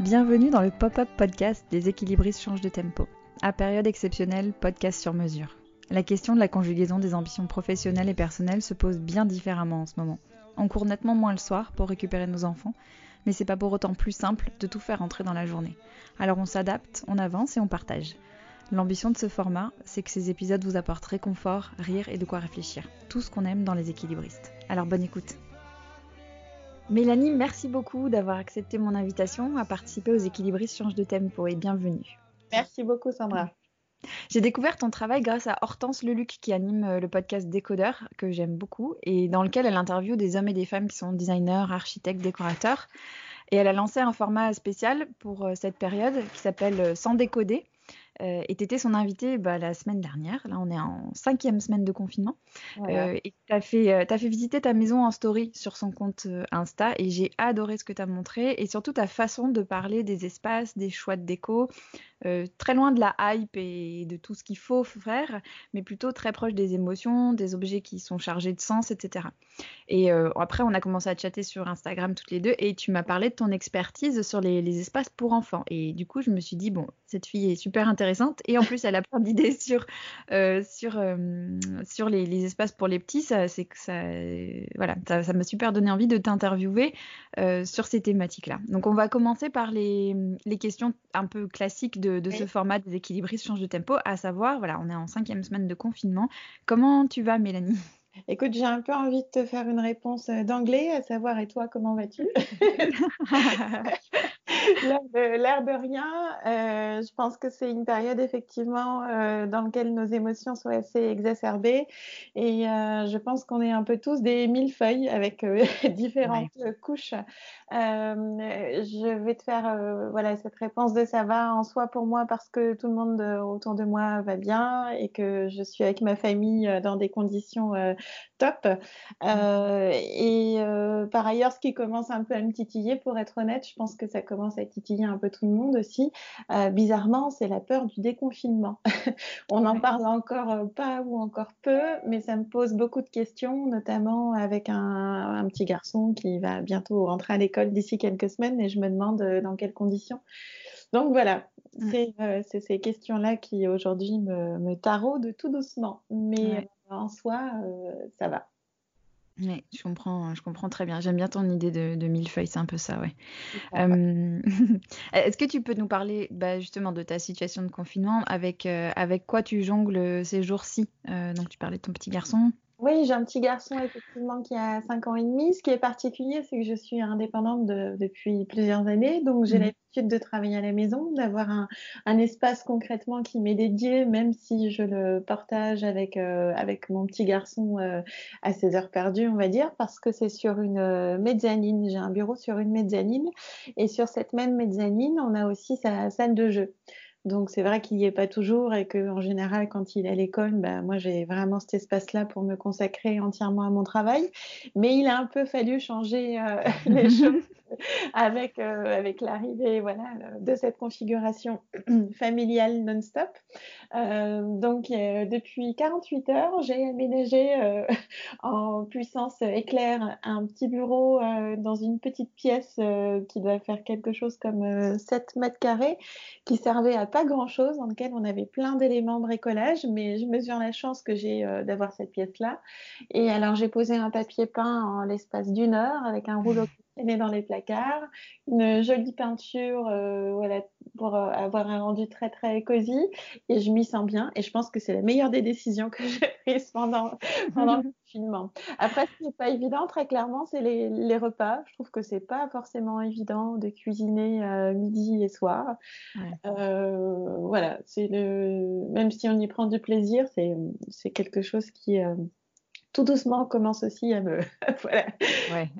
Bienvenue dans le pop-up podcast des équilibristes changent de tempo. À période exceptionnelle, podcast sur mesure. La question de la conjugaison des ambitions professionnelles et personnelles se pose bien différemment en ce moment. On court nettement moins le soir pour récupérer nos enfants, mais c'est pas pour autant plus simple de tout faire entrer dans la journée. Alors on s'adapte, on avance et on partage. L'ambition de ce format, c'est que ces épisodes vous apportent réconfort, rire et de quoi réfléchir. Tout ce qu'on aime dans les équilibristes. Alors bonne écoute. Mélanie, merci beaucoup d'avoir accepté mon invitation à participer aux équilibristes Change de Tempo et bienvenue. Merci beaucoup Sandra. J'ai découvert ton travail grâce à Hortense Leluc qui anime euh, le podcast Décodeur que j'aime beaucoup et dans lequel elle interviewe des hommes et des femmes qui sont designers, architectes, décorateurs. Et elle a lancé un format spécial pour euh, cette période qui s'appelle euh, Sans décoder euh, et tu étais son invité bah, la semaine dernière. Là, on est en cinquième semaine de confinement. Euh, et tu as, fait, euh, as fait visiter ta maison en story sur son compte Insta. Et j'ai adoré ce que tu as montré. Et surtout ta façon de parler des espaces, des choix de déco. très loin de la hype et de tout ce qu'il faut faire, mais plutôt très proche des émotions, des objets qui sont chargés de sens, etc. Et après, on a commencé à chatter sur Instagram toutes les deux. Et tu m'as parlé de ton expertise sur les, les espaces pour enfants. Et du coup, je me suis dit, bon, cette fille est super intéressante et en plus, elle a plein d'idées sur, euh, sur, euh, sur les, espaces pour les petits. c'est que ça, voilà, ça m'a super donné envie de t'interviewer euh, sur ces thématiques-là. Donc, on va commencer par les, les questions un peu classiques de, de ce format des équilibristes change de tempo, à savoir, voilà, on est en cinquième semaine de confinement. Comment tu vas, Mélanie? Écoute, j'ai un peu envie de te faire une réponse d'anglais, à savoir, et toi, comment vas-tu? L'air de, rien, euh, je pense que c'est une période effectivement euh, dans laquelle nos émotions sont assez exacerbées et euh, je pense qu'on est un peu tous des millefeuilles avec différentes couches. je vais te faire voilà cette réponse de ça va en soi pour moi parce que tout le monde autour de moi va bien et que je suis avec ma famille dans des conditions top. et par ailleurs, ce qui commence un peu à me titiller, pour être honnête, je pense que ça commence à titiller un peu tout le monde aussi. Euh, bizarrement, c'est la peur du déconfinement. On n'en parle encore euh, pas ou encore peu, mais ça me pose beaucoup de questions, notamment avec un, petit garçon qui va bientôt rentrer à l'école d'ici quelques semaines et je me demande euh, dans quelles conditions. Donc voilà, mm. c'est ces questions-là qui aujourd'hui me, me taraudent tout doucement. Mais en soi, ça va. Oui, je comprends, je comprends très bien. J'aime bien ton idée de, de millefeuille, c'est un peu ça, ouais. Est-ce que tu peux nous parler bah, justement de ta situation de confinement? Avec, euh, avec quoi tu jongles ces jours-ci? Euh, Donc, tu parlais de ton petit garçon. Oui, j'ai un petit garçon effectivement qui a 5 ans et demi. Ce qui est particulier, c'est que je suis indépendante depuis plusieurs années, donc j'ai mmh. l'habitude de travailler à la maison, d'avoir un, un, espace concrètement qui m'est dédié, même si je le partage avec, euh, avec mon petit garçon euh, à ses heures perdues, on va dire, parce que c'est sur une euh, mezzanine. J'ai un bureau sur une mezzanine, et sur cette même mezzanine, on a aussi sa salle de jeu. Donc c'est vrai qu'il n'y est pas toujours et qu'en général, quand il est à l'école, bah, moi j'ai vraiment cet espace-là pour me consacrer entièrement à mon travail. Mais il a un peu fallu changer euh, les choses avec, euh, avec l'arrivée voilà, de cette configuration familiale non-stop. Euh, donc depuis 48 heures, j'ai aménagé en puissance éclair un petit bureau dans une petite pièce qui doit faire quelque chose comme 7 mètres carrés qui servait à pas grand-chose, dans lequel on avait plein d'éléments bricolage, mais je mesure la chance que j'ai euh, d'avoir cette pièce-là. Et alors j'ai posé un papier peint en l'espace d'une heure avec un rouleau est dans les placards, une jolie peinture euh, voilà, pour euh, avoir un rendu très très cosy et je m'y sens bien et je pense que c'est la meilleure des décisions que j'ai prises pendant, pendant le confinement. Après, ce n'est pas évident très clairement, c'est les, les, repas. Je trouve que c'est pas forcément évident de cuisiner euh, midi et soir. voilà, c'est le même si on y prend du plaisir, c'est quelque chose qui tout doucement commence aussi à me voilà. Ouais,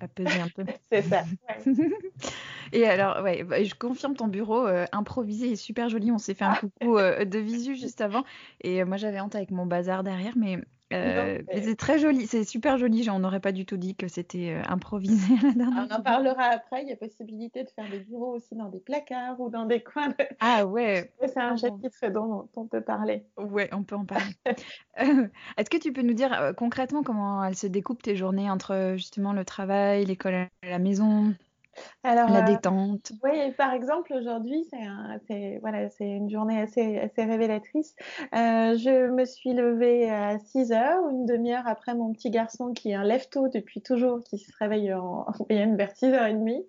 à peser un peu. C'est ça. Et alors, ouais, bah, je confirme ton bureau euh, improvisé et super joli. On s'est fait un coucou euh, de visu juste avant. Et euh, moi, j'avais honte avec mon bazar derrière, mais euh, c'est très joli, c'est super joli. On n'aurait pas du tout dit que c'était euh, improvisé la dernière On en parlera après. Il y a possibilité de faire des bureaux aussi dans des placards ou dans des coins. Ah ouais. C'est un ah chapitre dont, on peut parler. Ouais, on peut en parler. Euh, est-ce que tu peux nous dire concrètement comment elles se découpent tes journées entre justement le travail, l'école, la maison? Alors, la détente. oui, par exemple, aujourd'hui, c'est voilà, une journée assez, assez révélatrice. je me suis levée à 6 heures, une demi-heure après mon petit garçon qui est un lève-tôt depuis toujours, qui se réveille en, moyenne vers 6h30.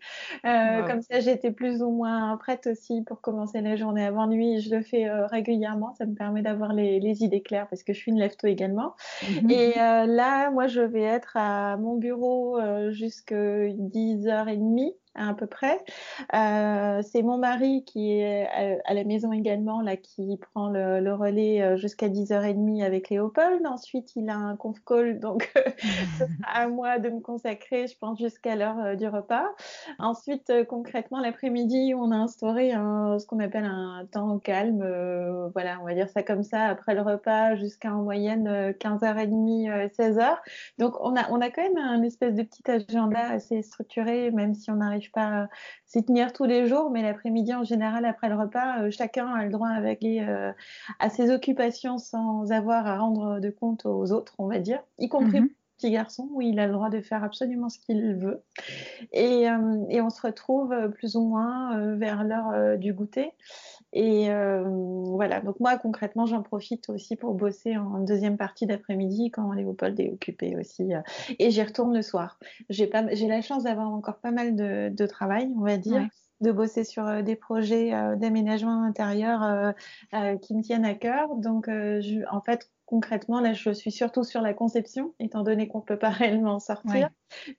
Euh, Comme ça, j'étais plus ou moins prête aussi pour commencer la journée avant nuit. Je le fais euh, régulièrement. Ça me permet d'avoir les, les, idées claires parce que je suis une lève-tôt également. Mhm. Et euh, là, moi, je vais être à mon bureau euh, jusqu'à 10h30 à peu près. Euh, c'est mon mari qui est à, la maison également, là, qui prend le, relais euh, jusqu'à 10h30 avec Léopold. Ensuite, il a un conf call, donc c'est à moi de me consacrer, je pense, jusqu'à l'heure euh, du repas. Ensuite, concrètement, l'après-midi, on a instauré un, ce qu'on appelle un temps calme. voilà, on va dire ça comme ça, après le repas, jusqu'à en moyenne 15h30, 16h. Donc, on a, on a quand même un espèce de petit agenda assez structuré, même si on arrive pas à s'y tenir tous les jours, mais l'après-midi en général après le repas, euh, chacun a le droit avec euh, à ses occupations sans avoir à rendre de compte aux autres, on va dire, y compris. Mhm. petit garçon où il a le droit de faire absolument ce qu'il veut. Et, euh, et, on se retrouve plus ou moins vers l'heure du goûter. Et euh, voilà, donc moi concrètement, j'en profite aussi pour bosser en deuxième partie d'après-midi quand Léopold est occupé aussi. Euh, et j'y retourne le soir. J'ai la chance d'avoir encore pas mal de, travail, on va dire. de bosser sur euh, des projets d'aménagement intérieur qui me tiennent à cœur. Donc, je, en fait, concrètement, là, je suis surtout sur la conception, étant donné qu'on ne peut pas réellement sortir.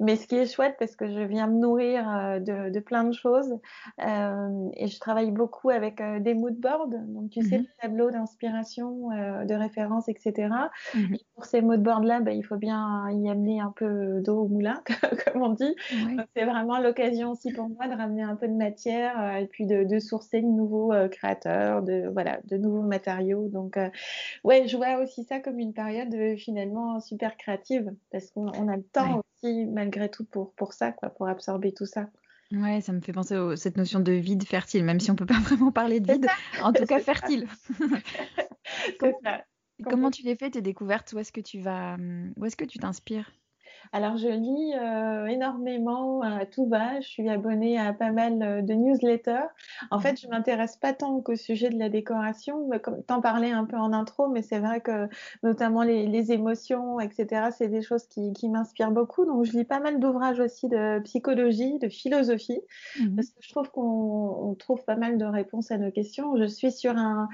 Mais ce qui est chouette, parce que je viens me nourrir euh, de, plein de choses, euh, et je travaille beaucoup avec euh, des mood boards, donc tu sais, mhm. des tableaux d'inspiration, de référence, etc. Mhm. pour ces mood boards-là, bah, il faut bien y amener un peu d'eau au moulin, comme on dit. C'est vraiment l'occasion aussi pour moi de ramener un peu de matière et puis de, sourcer de nouveaux créateurs, de, voilà, de nouveaux matériaux. Donc, ouais, je vois aussi ça comme une période euh, finalement super créative parce qu'on a le temps malgré tout pour, pour ça, quoi, pour absorber tout ça. Ouais, ça me fait penser à cette notion de vide fertile, même si on peut pas vraiment parler de vide, en tout cas fertile. comment, comment tu les fais tes découvertes? Où est-ce que tu vas Où est-ce que tu t'inspires? Alors, je lis euh, énormément à tout va. Je suis abonnée à pas mal euh, de newsletters. En fait, je m'intéresse pas tant qu'au sujet de la décoration. Comme t'en parlais un peu en intro, mais c'est vrai que notamment les, émotions, etc., c'est des choses qui, m'inspirent beaucoup. Donc, je lis pas mal d'ouvrages aussi de psychologie, de philosophie, mmh parce que je trouve qu'on trouve pas mal de réponses à nos questions. Je suis sur un,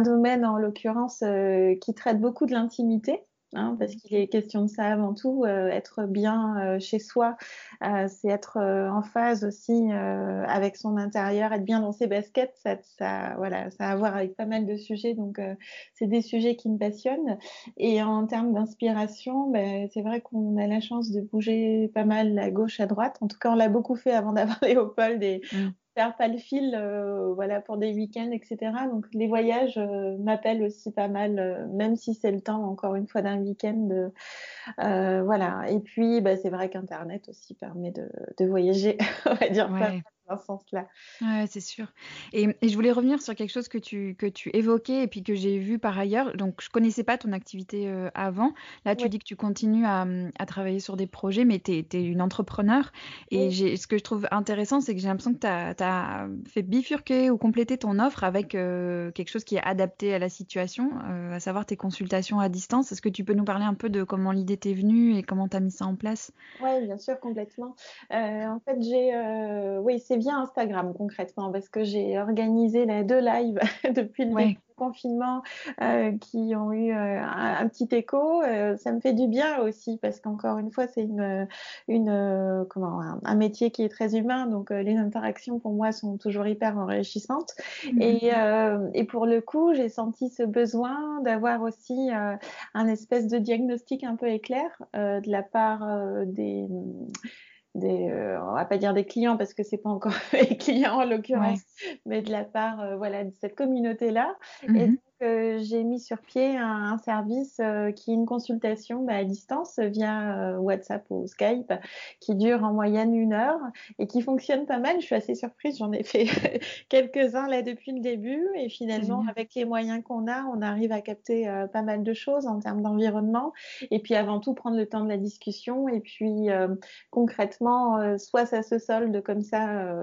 domaine, en l'occurrence, euh, qui traite beaucoup de l'intimité. Hein, parce qu'il est question de ça avant tout. Euh, être bien euh, chez soi, euh, c'est être en phase aussi avec son intérieur, être bien dans ses baskets. Ça, voilà, ça a à voir avec pas mal de sujets. Donc, c'est des sujets qui me passionnent. Et en termes d'inspiration, ben, c'est vrai qu'on a la chance de bouger pas mal à gauche, à droite. En tout cas, on l'a beaucoup fait avant d'avoir Léopold et mmh faire pas le fil euh, voilà pour des week-ends etc donc les voyages euh, m'appellent aussi pas mal euh, même si c'est le temps encore une fois d'un week-end voilà. Et puis bah, c'est vrai qu'internet aussi permet de, de voyager on va dire dans ce sens-là. Ouais, c'est sûr. Et, je voulais revenir sur quelque chose que tu, que tu évoquais et puis que j'ai vu par ailleurs. Donc, je connaissais pas ton activité euh, avant. Là, tu dis que tu continues à, à, travailler sur des projets, mais tu es, une entrepreneur. Et ce que je trouve intéressant, c'est que j'ai l'impression que tu as, fait bifurquer ou compléter ton offre avec euh, quelque chose qui est adapté à la situation, euh, à savoir tes consultations à distance. Est-ce que tu peux nous parler un peu de comment l'idée t'est venue et comment tu as mis ça en place? Oui, bien sûr, complètement. en fait, j'ai. oui, c'est via Instagram concrètement parce que j'ai organisé les deux lives depuis le confinement euh, qui ont eu euh, un, petit écho. Euh, ça me fait du bien aussi parce qu'encore une fois, c'est une, une comment un, métier qui est très humain, donc les interactions pour moi sont toujours hyper enrichissantes. Mmh. Et, et, pour le coup, j'ai senti ce besoin d'avoir aussi un espèce de diagnostic un peu éclair de la part des des, euh, on va pas dire des clients parce que c'est pas encore les clients en l'occurrence, mais de la part euh, voilà de cette communauté là. J'ai mis sur pied un, service euh, qui est une consultation bah, à distance via WhatsApp ou Skype qui dure en moyenne une heure et qui fonctionne pas mal. Je suis assez surprise, j'en ai fait quelques-uns là depuis le début et finalement avec les moyens qu'on a, on arrive à capter pas mal de choses en termes d'environnement et puis avant tout prendre le temps de la discussion et puis concrètement, soit ça se solde comme ça,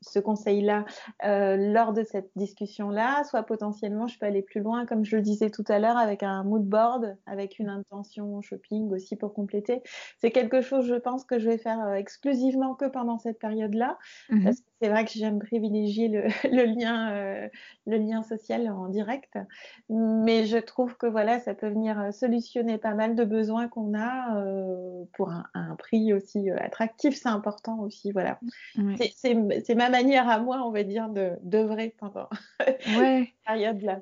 ce conseil-là, lors de cette discussion-là, soit potentiellement je peux aller plus loin, comme je le disais tout à l'heure, avec un mood board, avec une intention shopping aussi pour compléter. C'est quelque chose, je pense, que je vais faire euh, exclusivement que pendant cette période-là, mmh parce que c'est vrai que j'aime privilégier le, lien, euh, le lien social en direct, mais je trouve que voilà, ça peut venir euh, solutionner pas mal de besoins qu'on a pour un, prix aussi attractif. C'est important aussi, voilà. C'est ma manière à moi, on va dire, d'œuvrer pendant ouais. cette période-là.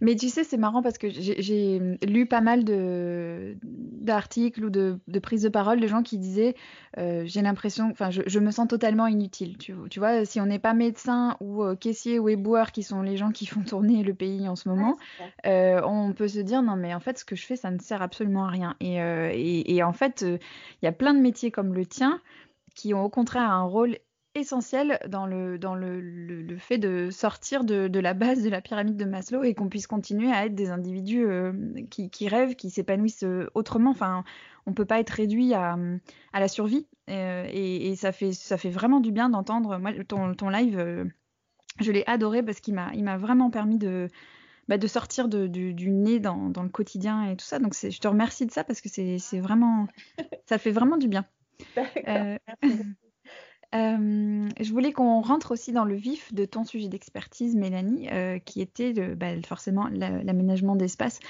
Mais tu sais, c'est marrant parce que j'ai lu pas mal d'articles ou de, prises de parole de gens qui disaient euh, j'ai l'impression, enfin, je, me sens totalement inutile. Tu, vois, si on n'est pas médecin ou euh, caissier ou éboueur, qui sont les gens qui font tourner le pays en ce moment, euh, on peut se dire non, mais en fait, ce que je fais, ça ne sert absolument à rien. Et, et en fait, il y a plein de métiers comme le tien qui ont au contraire un rôle essentiel dans le, dans le, le, fait de sortir de, de, la base de la pyramide de Maslow et qu'on puisse continuer à être des individus euh, qui, qui, rêvent, qui s'épanouissent euh, autrement. Enfin, on peut pas être réduit à, à la survie euh, et, et, ça, fait, ça fait vraiment du bien d'entendre. Moi, ton, ton live, je l'ai adoré parce qu'il m'a, il m'a vraiment permis de, bah, de sortir de, du, du, nez dans, dans, le quotidien et tout ça. Donc, je te remercie de ça parce que c'est, vraiment, ça fait vraiment du bien. Merci euh, je voulais qu'on rentre aussi dans le vif de ton sujet d'expertise, Mélanie, euh, qui était bah, forcément l'aménagement d'espace.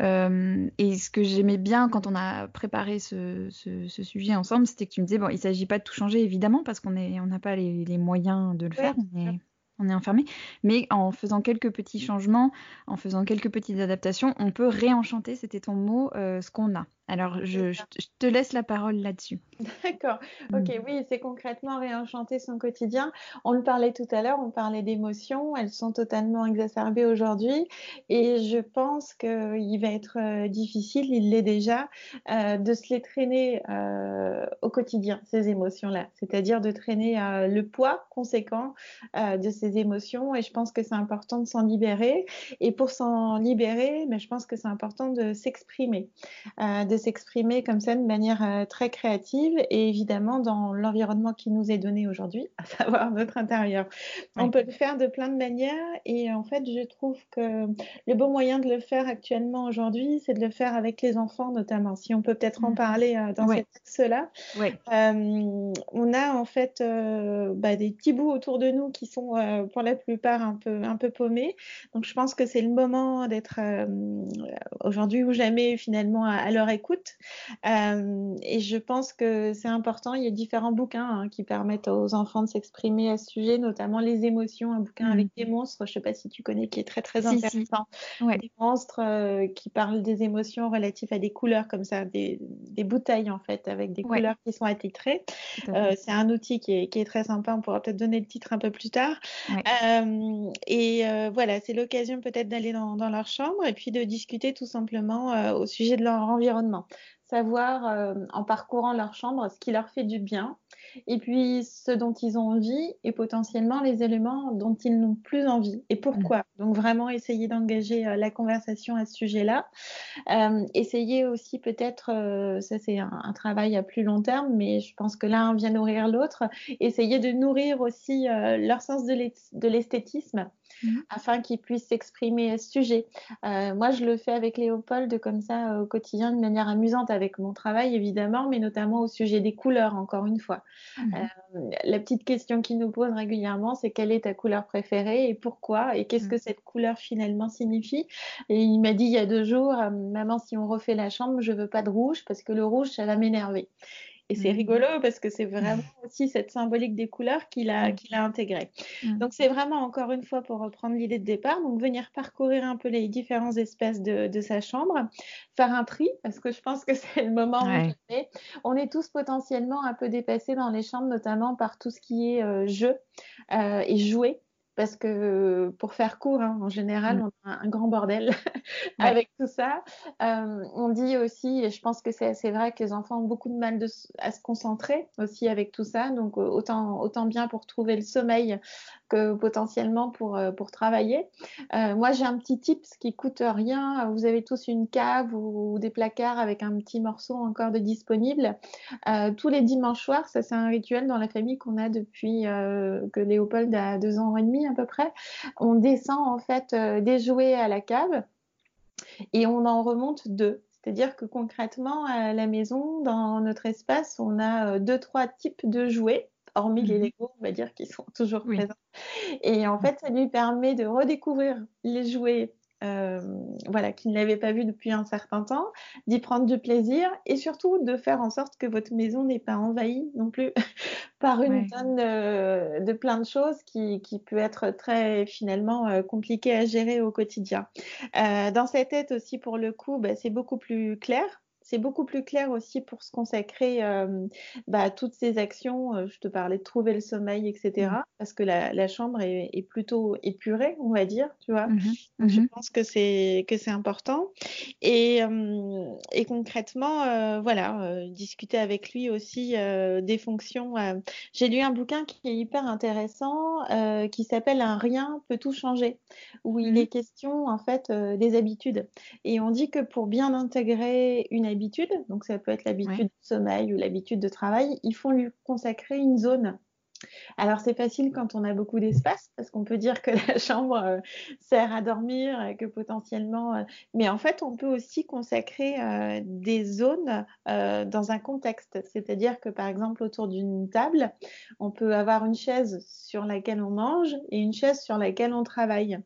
Euh, et ce que j'aimais bien quand on a préparé ce, sujet ensemble, c'était que tu me disais, bon, il ne s'agit pas de tout changer, évidemment, parce qu'on n'a pas les, moyens de le faire. Mais on est enfermé, mais en faisant quelques petits changements, en faisant quelques petites adaptations, on peut réenchanter, c'était ton mot, ce qu'on a. Alors, je, te laisse la parole là-dessus. D'accord. Ok, mm. oui, c'est concrètement réenchanter son quotidien. On le parlait tout à l'heure, on parlait d'émotions. Elles sont totalement exacerbées aujourd'hui. Et je pense qu'il va être euh, difficile, il l'est déjà, euh, de se les traîner euh, au quotidien, ces émotions-là. C'est-à-dire de traîner le poids conséquent de ces émotions. Et je pense que c'est important de s'en libérer. Et pour s'en libérer, mais je pense que c'est important de s'exprimer, de s'exprimer comme ça de manière euh, très créative et évidemment dans l'environnement qui nous est donné aujourd'hui, à savoir notre intérieur. On peut le faire de plein de manières et en fait, je trouve que le bon moyen de le faire actuellement aujourd'hui, c'est de le faire avec les enfants notamment. Si on peut peut-être en mmh. parler euh, dans cet axe-là. Euh, on a en fait bah, des petits bouts autour de nous qui sont pour la plupart un peu, un peu paumés. Donc je pense que c'est le moment d'être aujourd'hui ou jamais finalement à, à leur écoute euh, et je pense que c'est important. Il y a différents bouquins hein, qui permettent aux enfants de s'exprimer à ce sujet, notamment les émotions, un bouquin avec mmh. des monstres, je ne sais pas si tu connais, qui est très très intéressant. Des monstres euh, qui parlent des émotions relatives à des couleurs comme ça, des, bouteilles en fait, avec des couleurs qui sont attitrées. Euh, c'est un outil qui est, très sympa. On pourra peut-être donner le titre un peu plus tard. et voilà, c'est l'occasion peut-être d'aller dans, dans, leur chambre et puis de discuter tout simplement au sujet de leur environnement savoir euh, en parcourant leur chambre ce qui leur fait du bien et puis ce dont ils ont envie et potentiellement les éléments dont ils n'ont plus envie et pourquoi? Mm. Donc vraiment essayer d'engager euh, la conversation à ce sujet-là. Euh, essayer aussi peut-être, ça c'est un, travail à plus long terme, mais je pense que l'un vient nourrir l'autre, essayer de nourrir aussi leur sens de l'esthétisme Mmh. afin qu'ils puissent s'exprimer à ce sujet. Euh, moi, je le fais avec Léopold comme ça euh, au quotidien de manière amusante avec mon travail évidemment, mais notamment au sujet des couleurs, encore une fois. Mmh. Euh, la petite question qu'il nous pose régulièrement, c'est quelle est ta couleur préférée et pourquoi et qu'est-ce mmh. que cette couleur finalement signifie? Et il m'a dit il y a deux jours, maman, si on refait la chambre, je veux pas de rouge parce que le rouge, ça va m'énerver. Et c'est mmh. rigolo parce que c'est vraiment aussi cette symbolique des couleurs qu'il a, mmh. qu'il a intégrée. Mmh. Donc c'est vraiment encore une fois pour reprendre l'idée de départ, donc venir parcourir un peu les différents espaces de, de sa chambre, faire un tri parce que je pense que c'est le moment où on est. On est tous potentiellement un peu dépassés dans les chambres, notamment par tout ce qui est euh, jeu euh, et jouer parce que pour faire court, hein, en général, mm. on a un grand bordel avec tout ça. Euh, on dit aussi, et je pense que c'est assez vrai, que les enfants ont beaucoup de mal à se concentrer aussi avec tout ça. Donc autant, autant bien pour trouver le sommeil que potentiellement pour, euh, pour travailler. Euh, moi, j'ai un petit tip qui coûte rien. Vous avez tous une cave ou, des placards avec un petit morceau encore de disponible. Euh, tous les dimanches soirs, ça c'est un rituel dans la famille qu'on a depuis que Léopold a deux ans et demi à peu près. On descend en fait des jouets à la cave et on en remonte deux. C'est-à-dire que concrètement, à la maison, dans notre espace, on a deux, trois types de jouets hormis les mmh Lego, on va dire, qui sont toujours présents. Et en fait, ça lui permet de redécouvrir les jouets euh, voilà, qu'il n'avait pas vu depuis un certain temps, d'y prendre du plaisir et surtout de faire en sorte que votre maison n'est pas envahie non plus par une tonne de, plein de choses qui, qui peut être très finalement euh, compliqué à gérer au quotidien. Euh, dans cette tête aussi, pour le coup, bah, c'est beaucoup plus clair c'est beaucoup plus clair aussi pour se consacrer euh, bah, à toutes ces actions. Euh, je te parlais de trouver le sommeil, etc. Mmh. Parce que la, chambre est, plutôt épurée, on va dire, tu vois. Mmh je mmh pense que c'est que c'est important. Et, euh, et concrètement, voilà, discuter avec lui aussi des fonctions. J'ai lu un bouquin qui est hyper intéressant, qui s'appelle Un rien peut tout changer, où il est question en fait des habitudes. Et on dit que pour bien intégrer une habitude donc ça peut être l'habitude de sommeil ou l'habitude de travail, il faut lui consacrer une zone. Alors c'est facile quand on a beaucoup d'espace parce qu'on peut dire que la chambre euh, sert à dormir, et que potentiellement, euh, mais en fait on peut aussi consacrer euh, des zones dans un contexte. C'est-à-dire que par exemple autour d'une table, on peut avoir une chaise sur laquelle on mange et une chaise sur laquelle on travaille.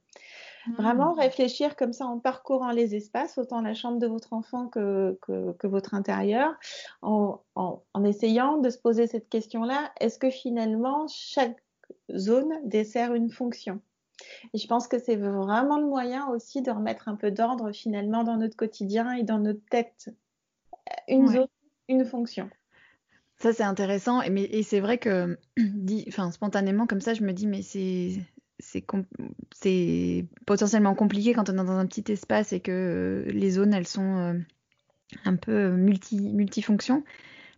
Vraiment mmh. réfléchir comme ça en parcourant les espaces, autant la chambre de votre enfant que, que, votre intérieur, en, en, essayant de se poser cette question-là, est-ce que finalement chaque zone dessert une fonction? Et je pense que c'est vraiment le moyen aussi de remettre un peu d'ordre finalement dans notre quotidien et dans notre tête. Une zone, une fonction. Ça, c'est intéressant. Et, et c'est vrai que, enfin, spontanément, comme ça, je me dis, mais c'est c'est potentiellement compliqué quand on est dans un petit espace et que euh, les zones, elles sont euh, un peu multi, multifonctions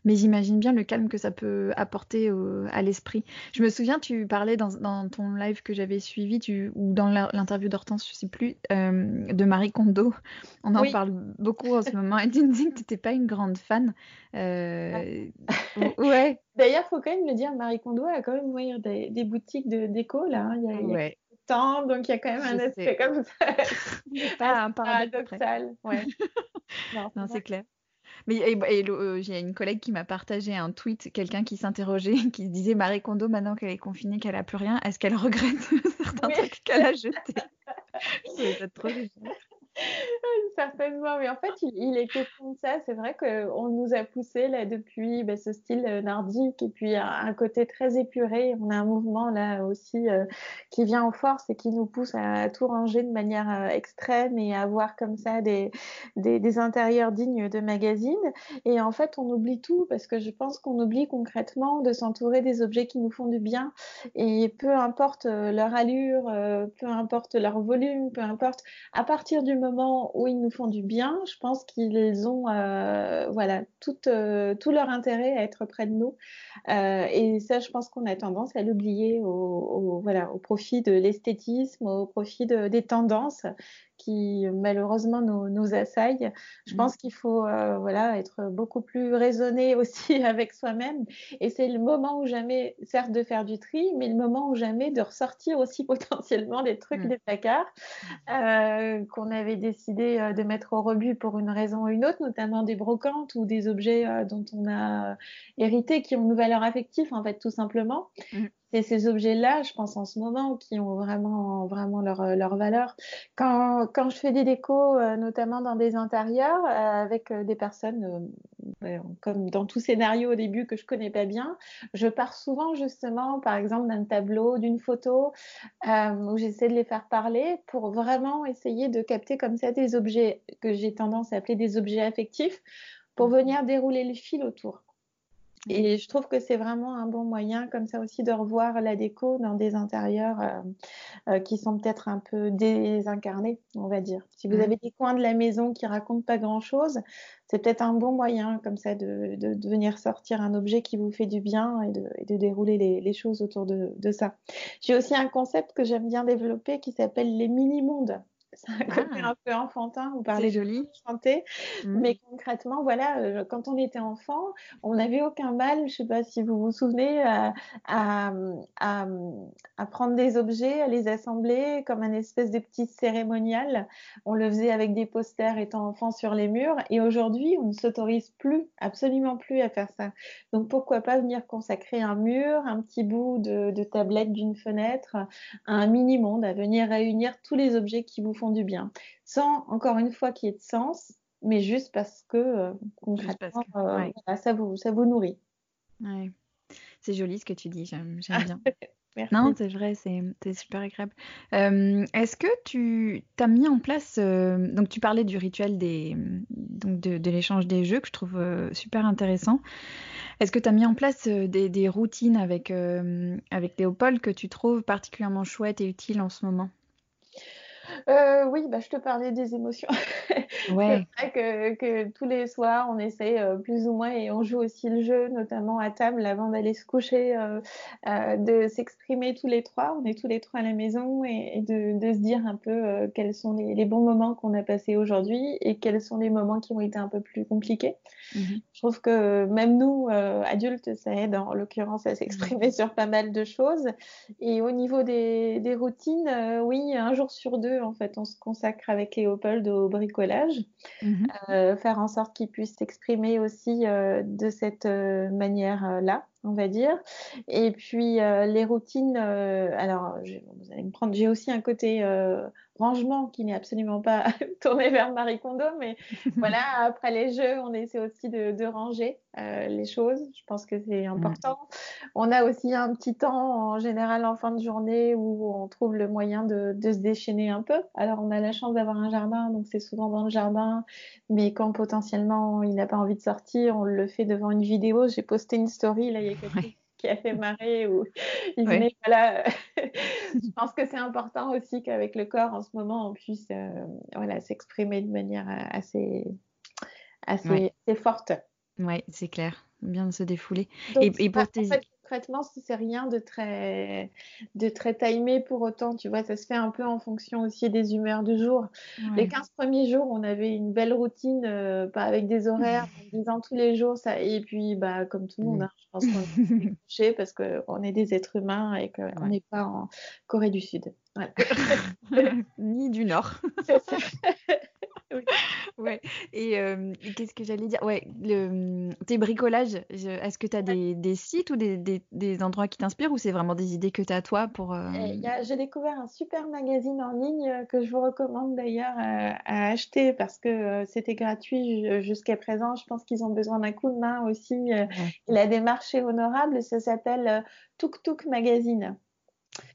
mais j'imagine bien le calme que ça peut apporter à l'esprit. Je me souviens, tu parlais dans, ton live que j'avais suivi, tu, ou dans l'interview d'Hortense, je sais plus, euh, de Marie Kondo. On en parle beaucoup en ce moment. Et tu me dis que tu n'étais pas une grande fan. Euh, ouais. D'ailleurs, il faut quand même le dire, Marie Kondo a quand même ouvert des, des, boutiques de déco là. Hein. Il y a, ouais. temps, donc il y a quand même un aspect comme ça. pas un paradoxal. Ouais. non c'est clair. Mais euh, j'ai une collègue qui m'a partagé un tweet, quelqu'un qui s'interrogeait, qui disait Marie Kondo, maintenant qu'elle est confinée, qu'elle a plus rien, est-ce qu'elle regrette certains trucs qu'elle a jetés? C'est trop génial. Certainement, mais en fait, il, est question de ça. C'est vrai qu'on nous a poussé là depuis bah, ce style euh, nordique et puis un, côté très épuré. On a un mouvement là aussi euh, qui vient en force et qui nous pousse à, tout ranger de manière euh, extrême et à avoir comme ça des, intérieurs dignes de magazines. Et en fait, on oublie tout parce que je pense qu'on oublie concrètement de s'entourer des objets qui nous font du bien. Et peu importe leur allure, peu importe leur volume, peu importe, à partir du moment où ils nous font du bien, je pense qu'ils ont euh, voilà, tout, euh, tout, leur intérêt à être près de nous. Euh, et ça, je pense qu'on a tendance à l'oublier au, voilà, au profit de l'esthétisme, au profit des tendances qui malheureusement nous, nous assaillent. Je mmh. pense qu'il faut euh, voilà, être beaucoup plus raisonné aussi avec soi-même. Et c'est le moment ou jamais, certes, de faire du tri, mais le moment ou jamais de ressortir aussi potentiellement des trucs mmh. des placards euh, qu'on avait décidé euh, de mettre au rebut pour une raison ou une autre, notamment des brocantes ou des objets dont on a hérité qui ont une valeur affective, en fait, tout simplement. Mmh c'est ces objets-là, je pense en ce moment, qui ont vraiment, vraiment leur, euh, leur valeur. Quand, quand je fais des décos, euh, notamment dans des intérieurs, euh, avec des personnes, comme dans tout scénario au début que je connais pas bien, je pars souvent justement, par exemple, d'un tableau, d'une photo, où j'essaie de les faire parler pour vraiment essayer de capter comme ça des objets que j'ai tendance à appeler des objets affectifs, pour mmh. venir dérouler le fil autour. Et je trouve que c'est vraiment un bon moyen, comme ça aussi, de revoir la déco dans des intérieurs euh, euh, qui sont peut-être un peu désincarnés, on va dire. Si vous avez des coins de la maison qui racontent pas grand-chose, c'est peut-être un bon moyen, comme ça, de, de, venir sortir un objet qui vous fait du bien et de, et de dérouler les, les, choses autour de, de ça. J'ai aussi un concept que j'aime bien développer qui s'appelle les mini-mondes c'est un côté ah. un peu enfantin, vous parlez joli. chanter, mmh. mais concrètement, voilà, euh, quand on était enfant, on n'avait aucun mal, je ne sais pas si vous vous souvenez, à, à, à, prendre des objets, à les assembler comme un espèce de petit cérémonial. On le faisait avec des posters étant enfant sur les murs, et aujourd'hui, on ne s'autorise plus, absolument plus à faire ça. Donc pourquoi pas venir consacrer un mur, un petit bout de, de tablette d'une fenêtre, un mini-monde, à venir réunir tous les objets qui vous font du bien, sans encore une fois qu'il y ait de sens, mais juste parce que euh, concrètement, euh, ça, vous, ça vous nourrit. C'est joli ce que tu dis, j'aime bien. Non, c'est vrai, c'est super agréable. Euh, est-ce que tu as mis en place, donc tu parlais du rituel des, donc de, l'échange des jeux que je trouve super intéressant. Est-ce que tu as mis en place des, des, routines avec, avec Léopold que tu trouves particulièrement chouettes et utiles en ce moment? Euh, oui, bah, je te parlais des émotions. Ouais. c'est vrai que, que, tous les soirs, on essaie euh, plus ou moins et on joue aussi le jeu, notamment à table, avant d'aller se coucher, euh, de s'exprimer tous les trois. On est tous les trois à la maison et, de, de, se dire un peu quels sont les, les bons moments qu'on a passés aujourd'hui et quels sont les moments qui ont été un peu plus compliqués. Mmh je trouve que même nous, adultes, ça aide en l'occurrence à s'exprimer mmh. sur pas mal de choses. Et au niveau des, des routines, oui, un jour sur deux, en fait, on se consacre avec Léopold au bricolage, mhm. euh, faire en sorte qu'il puisse s'exprimer aussi euh, de cette euh, manière-là on va dire. Et puis les routines, alors vous allez me prendre, j'ai aussi un côté rangement qui n'est absolument pas tourné vers Marie Kondo, mais voilà, après les jeux, on essaie aussi de, ranger euh, les choses. Je pense que c'est important. On a aussi un petit temps en général en fin de journée où on trouve le moyen de, se déchaîner un peu. Alors on a la chance d'avoir un jardin, donc c'est souvent dans le jardin, mais quand potentiellement il n'a pas envie de sortir, on le fait devant une vidéo. J'ai posté une story là il y a qui a fait marrer ou il voilà. Je pense que c'est important aussi qu'avec le corps en ce moment on puisse euh, voilà s'exprimer de manière assez assez, forte. Ouais c'est clair. Bien de se défouler. Et, et, pour tes concrètement, c'est rien de très, de très timé pour autant. Tu vois, ça se fait un peu en fonction aussi des humeurs du jour. Les 15 premiers jours, on avait une belle routine, euh, pas avec des horaires, en disant tous les jours ça. Et puis, bah, comme tout le monde, hein, je pense qu'on est couché parce qu'on est des êtres humains et qu'on n'est pas en Corée du Sud. Ni du Nord. ouais. Et, qu'est-ce que j'allais dire? Ouais, le, tes bricolages, est-ce que tu as des, des, sites ou des, des, des endroits qui t'inspirent ou c'est vraiment des idées que tu as toi pour. J'ai découvert un super magazine en ligne euh, que je vous recommande d'ailleurs euh, à, acheter parce que euh, c'était gratuit jusqu'à présent. Je pense qu'ils ont besoin d'un coup de main aussi. Il a des marchés honorables. Ça s'appelle Tuk Tuk Magazine.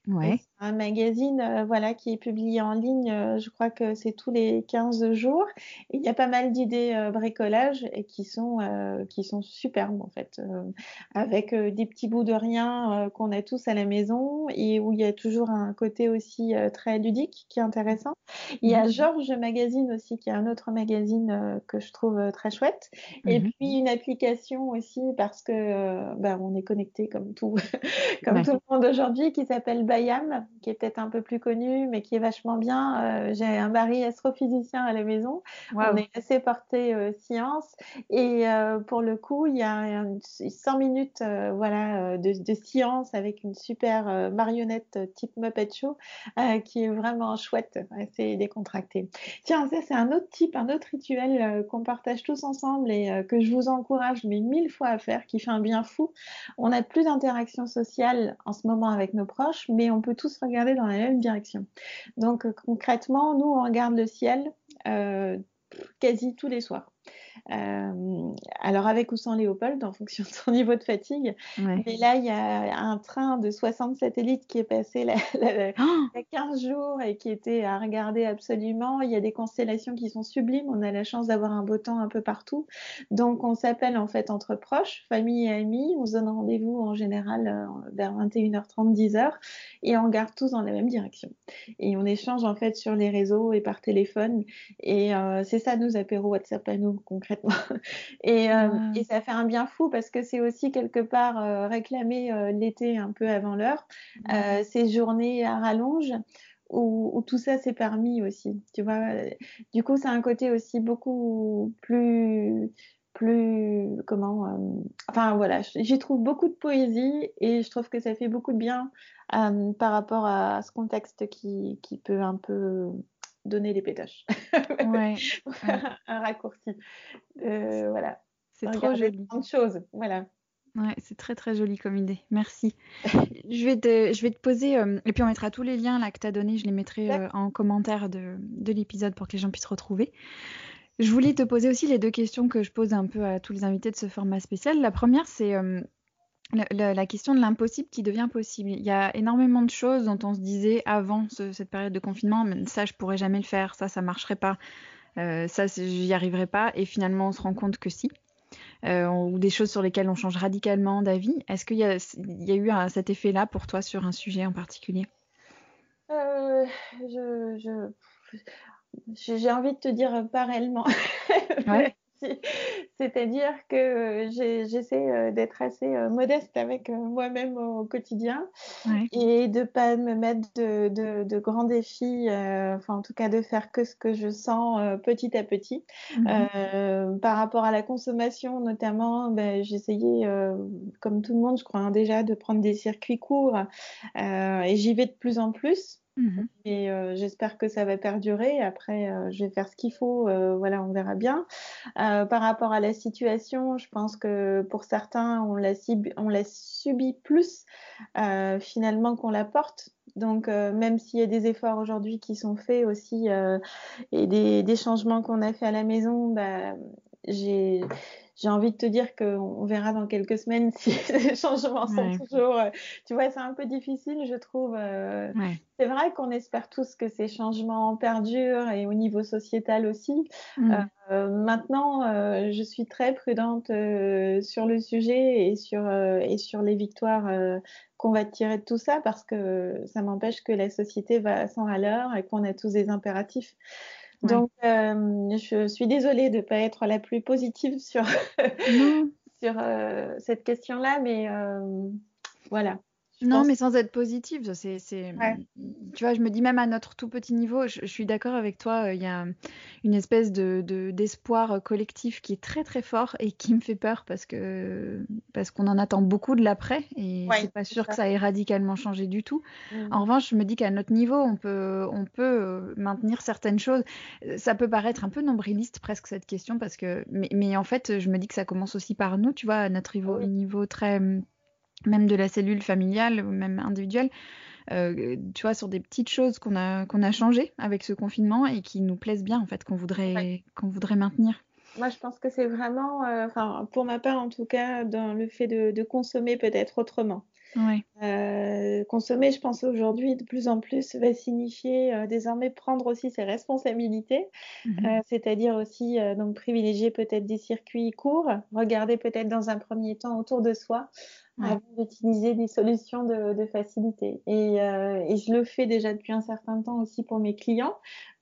Ouais. Un magazine euh, voilà, qui est publié en ligne, euh, je crois que c'est tous les 15 jours. il y a pas mal d'idées euh, bricolage et qui sont, qui sont superbes en fait, avec des petits bouts de rien qu'on a tous à la maison et où il y a toujours un côté aussi très ludique qui est intéressant. Il y a mmh Georges Magazine aussi qui est un autre magazine que je trouve très chouette. Et mmh puis une application aussi parce que ben, on est connecté comme tout, comme tout le monde aujourd'hui qui s'appelle Bayam qui est peut-être un peu plus connu, mais qui est vachement bien. Euh, j'ai un mari astrophysicien à la maison. On est assez porté euh, science. Et euh, pour le coup, il y a 100 minutes voilà, de, de, science avec une super marionnette type Muppet Show qui est vraiment chouette, assez décontracté. Tiens, ça, c'est un autre type, un autre rituel qu'on partage tous ensemble et que je vous encourage, mais mille fois à faire, qui fait un bien fou. On n'a plus d'interaction sociale en ce moment avec nos proches, mais on peut tous regarder dans la même direction. Donc euh, concrètement, nous, on regarde le ciel euh, quasi tous les soirs. Euh, alors avec ou sans Léopold, en fonction de son niveau de fatigue. Mais là, il y a un train de 60 satellites qui est passé là, il y a 15 jours et qui était à regarder absolument. Il y a des constellations qui sont sublimes. On a la chance d'avoir un beau temps un peu partout. Donc on s'appelle en fait entre proches, famille et amis. On se donne rendez-vous en général euh, vers 21h30, 10h et on regarde tous dans la même direction. Et on échange en fait sur les réseaux et par téléphone. Et euh, c'est ça nos apéros WhatsApp à nous concrètement. Et, euh, et, ça fait un bien fou parce que c'est aussi quelque part euh, réclamer l'été un peu avant l'heure, ces journées à rallonge. Où, où, tout ça s'est permis aussi. Tu vois, du coup, c'est un côté aussi beaucoup plus, plus, comment, enfin voilà, j'y trouve beaucoup de poésie et je trouve que ça fait beaucoup de bien par rapport à ce contexte qui, qui peut un peu donner les pétoches. Ouais, un raccourci. Euh, voilà. C'est trop joli. de choses. Voilà. Ouais, c'est très très joli comme idée. Merci. je, vais te, je vais te poser, euh, et puis on mettra tous les liens là que tu as donnés, je les mettrai euh, en commentaire de, de l'épisode pour que les gens puissent retrouver. Je voulais te poser aussi les deux questions que je pose un peu à tous les invités de ce format spécial. La première, c'est la, question de l'impossible qui devient possible. Il y a énormément de choses dont on se disait avant cette période de confinement, mais ça je pourrais jamais le faire, ça ça marcherait pas, euh, ça j'y arriverai pas, et finalement on se rend compte que si. Euh, ou des choses sur lesquelles on change radicalement d'avis. Est-ce qu'il y, a, eu cet effet-là pour toi sur un sujet en particulier? Euh, J'ai envie de te dire pas réellement. Ouais. C'est-à-dire que euh, j'essaie euh, d'être assez euh, modeste avec moi-même au quotidien et de pas me mettre de, grands défis, enfin en tout cas de faire que ce que je sens petit à petit. Mhm. par rapport à la consommation notamment, ben, j'essayais, comme tout le monde, je crois hein, déjà, de prendre des circuits courts et j'y vais de plus en plus. Mmh Et euh, j'espère que ça va perdurer. Après, euh, je vais faire ce qu'il faut. Euh, voilà, on verra bien. par rapport à la situation, je pense que pour certains, on la, on la subit plus finalement qu'on la porte. Donc, même s'il y a des efforts aujourd'hui qui sont faits aussi et des, des changements qu'on a fait à la maison, bah, j'ai j'ai envie de te dire qu'on verra dans quelques semaines si les changements sont toujours. Euh, tu vois, c'est un peu difficile, je trouve. Euh, c'est vrai qu'on espère tous que ces changements perdurent et au niveau sociétal aussi. Mm. Euh, maintenant, je suis très prudente sur le sujet et sur, et sur les victoires qu'on va tirer de tout ça parce que ça m'empêche que la société va sans à l'heure et qu'on a tous des impératifs. Donc, euh, je suis désolée de ne pas être la plus positive sur, sur euh, cette question-là, mais euh, voilà. Non, mais sans être positive, c'est, tu vois, je me dis même à notre tout petit niveau, je, suis d'accord avec toi, euh, il y a une espèce de, d'espoir collectif qui est très très fort et qui me fait peur parce que parce qu'on en attend beaucoup de l'après et je c'est pas sûr que ça ait radicalement changé du tout. Mmh. En revanche, je me dis qu'à notre niveau, on peut on peut euh, maintenir certaines choses. Ça peut paraître un peu nombriliste presque cette question parce que mais, mais en fait, je me dis que ça commence aussi par nous, tu vois, à notre niveau, niveau très même de la cellule familiale ou même individuelle, euh, tu vois, sur des petites choses qu'on a, qu'on a changées avec ce confinement et qui nous plaisent bien, en fait, qu'on voudrait, qu'on voudrait maintenir. Moi, je pense que c'est vraiment, euh, pour ma part en tout cas, dans le fait de, consommer peut-être autrement. Euh, consommer, je pense aujourd'hui de plus en plus va signifier désormais prendre aussi ses responsabilités, mhm. c'est-à-dire aussi donc privilégier peut-être des circuits courts, regarder peut-être dans un premier temps autour de soi avant d'utiliser des solutions de, facilité. Euh, et, je le fais déjà depuis un certain temps aussi pour mes clients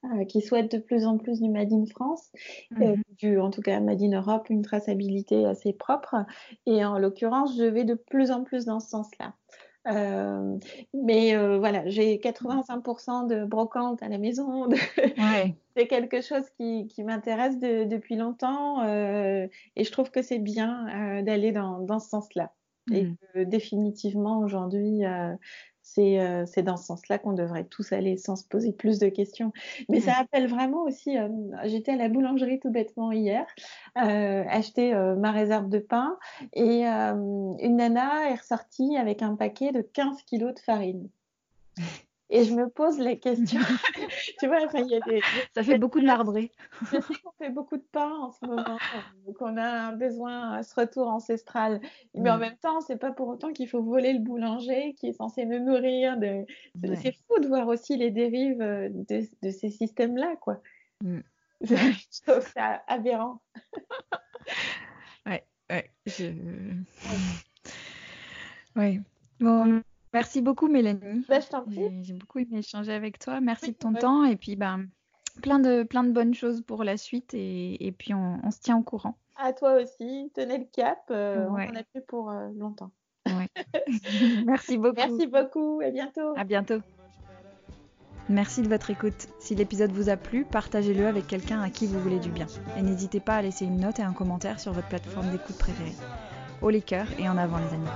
euh, qui souhaitent de plus en plus du Made in France, euh, mhm. du, en tout cas Made in Europe, une traçabilité assez propre. Et en l'occurrence, je vais de plus en plus dans ce sens-là. mais voilà, j'ai 85% de brocante à la maison. c'est quelque chose qui, qui m'intéresse depuis longtemps et je trouve que c'est bien d'aller dans, dans ce sens-là. Et mmh. que définitivement, aujourd'hui, euh, euh, c'est dans ce sens-là qu'on devrait tous aller sans se poser plus de questions. Mais ça appelle vraiment aussi, euh, j'étais à la boulangerie tout bêtement hier, acheter ma réserve de pain, et une nana est ressortie avec un paquet de 15 kilos de farine. Et je me pose les questions. tu vois, il y a des, Ça fait beaucoup de marbré. je sais qu'on fait beaucoup de pain en ce moment, qu'on a un besoin à ce retour ancestral. Mais en mm. même temps, c'est pas pour autant qu'il faut voler le boulanger qui est censé me nourrir. De... C'est fou de voir aussi les dérives euh, de, de ces systèmes-là, quoi. Mm. je trouve ça aberrant. ouais, ouais. Je... Ouais. Bon, Merci beaucoup, Mélanie. Bah, je t'en prie. J'ai beaucoup aimé échanger avec toi. Merci de ton temps. Et puis, ben, plein, de, plein de bonnes choses pour la suite. Et, puis, on, se tient au courant. À toi aussi. Tenez le cap. Euh, on en a plus pour euh, longtemps. Merci beaucoup. Merci beaucoup. À bientôt. À bientôt. Merci de votre écoute. Si l'épisode vous a plu, partagez-le avec quelqu'un à qui vous voulez du bien. Et n'hésitez pas à laisser une note et un commentaire sur votre plateforme d'écoute préférée. Au les cœurs et en avant les amis.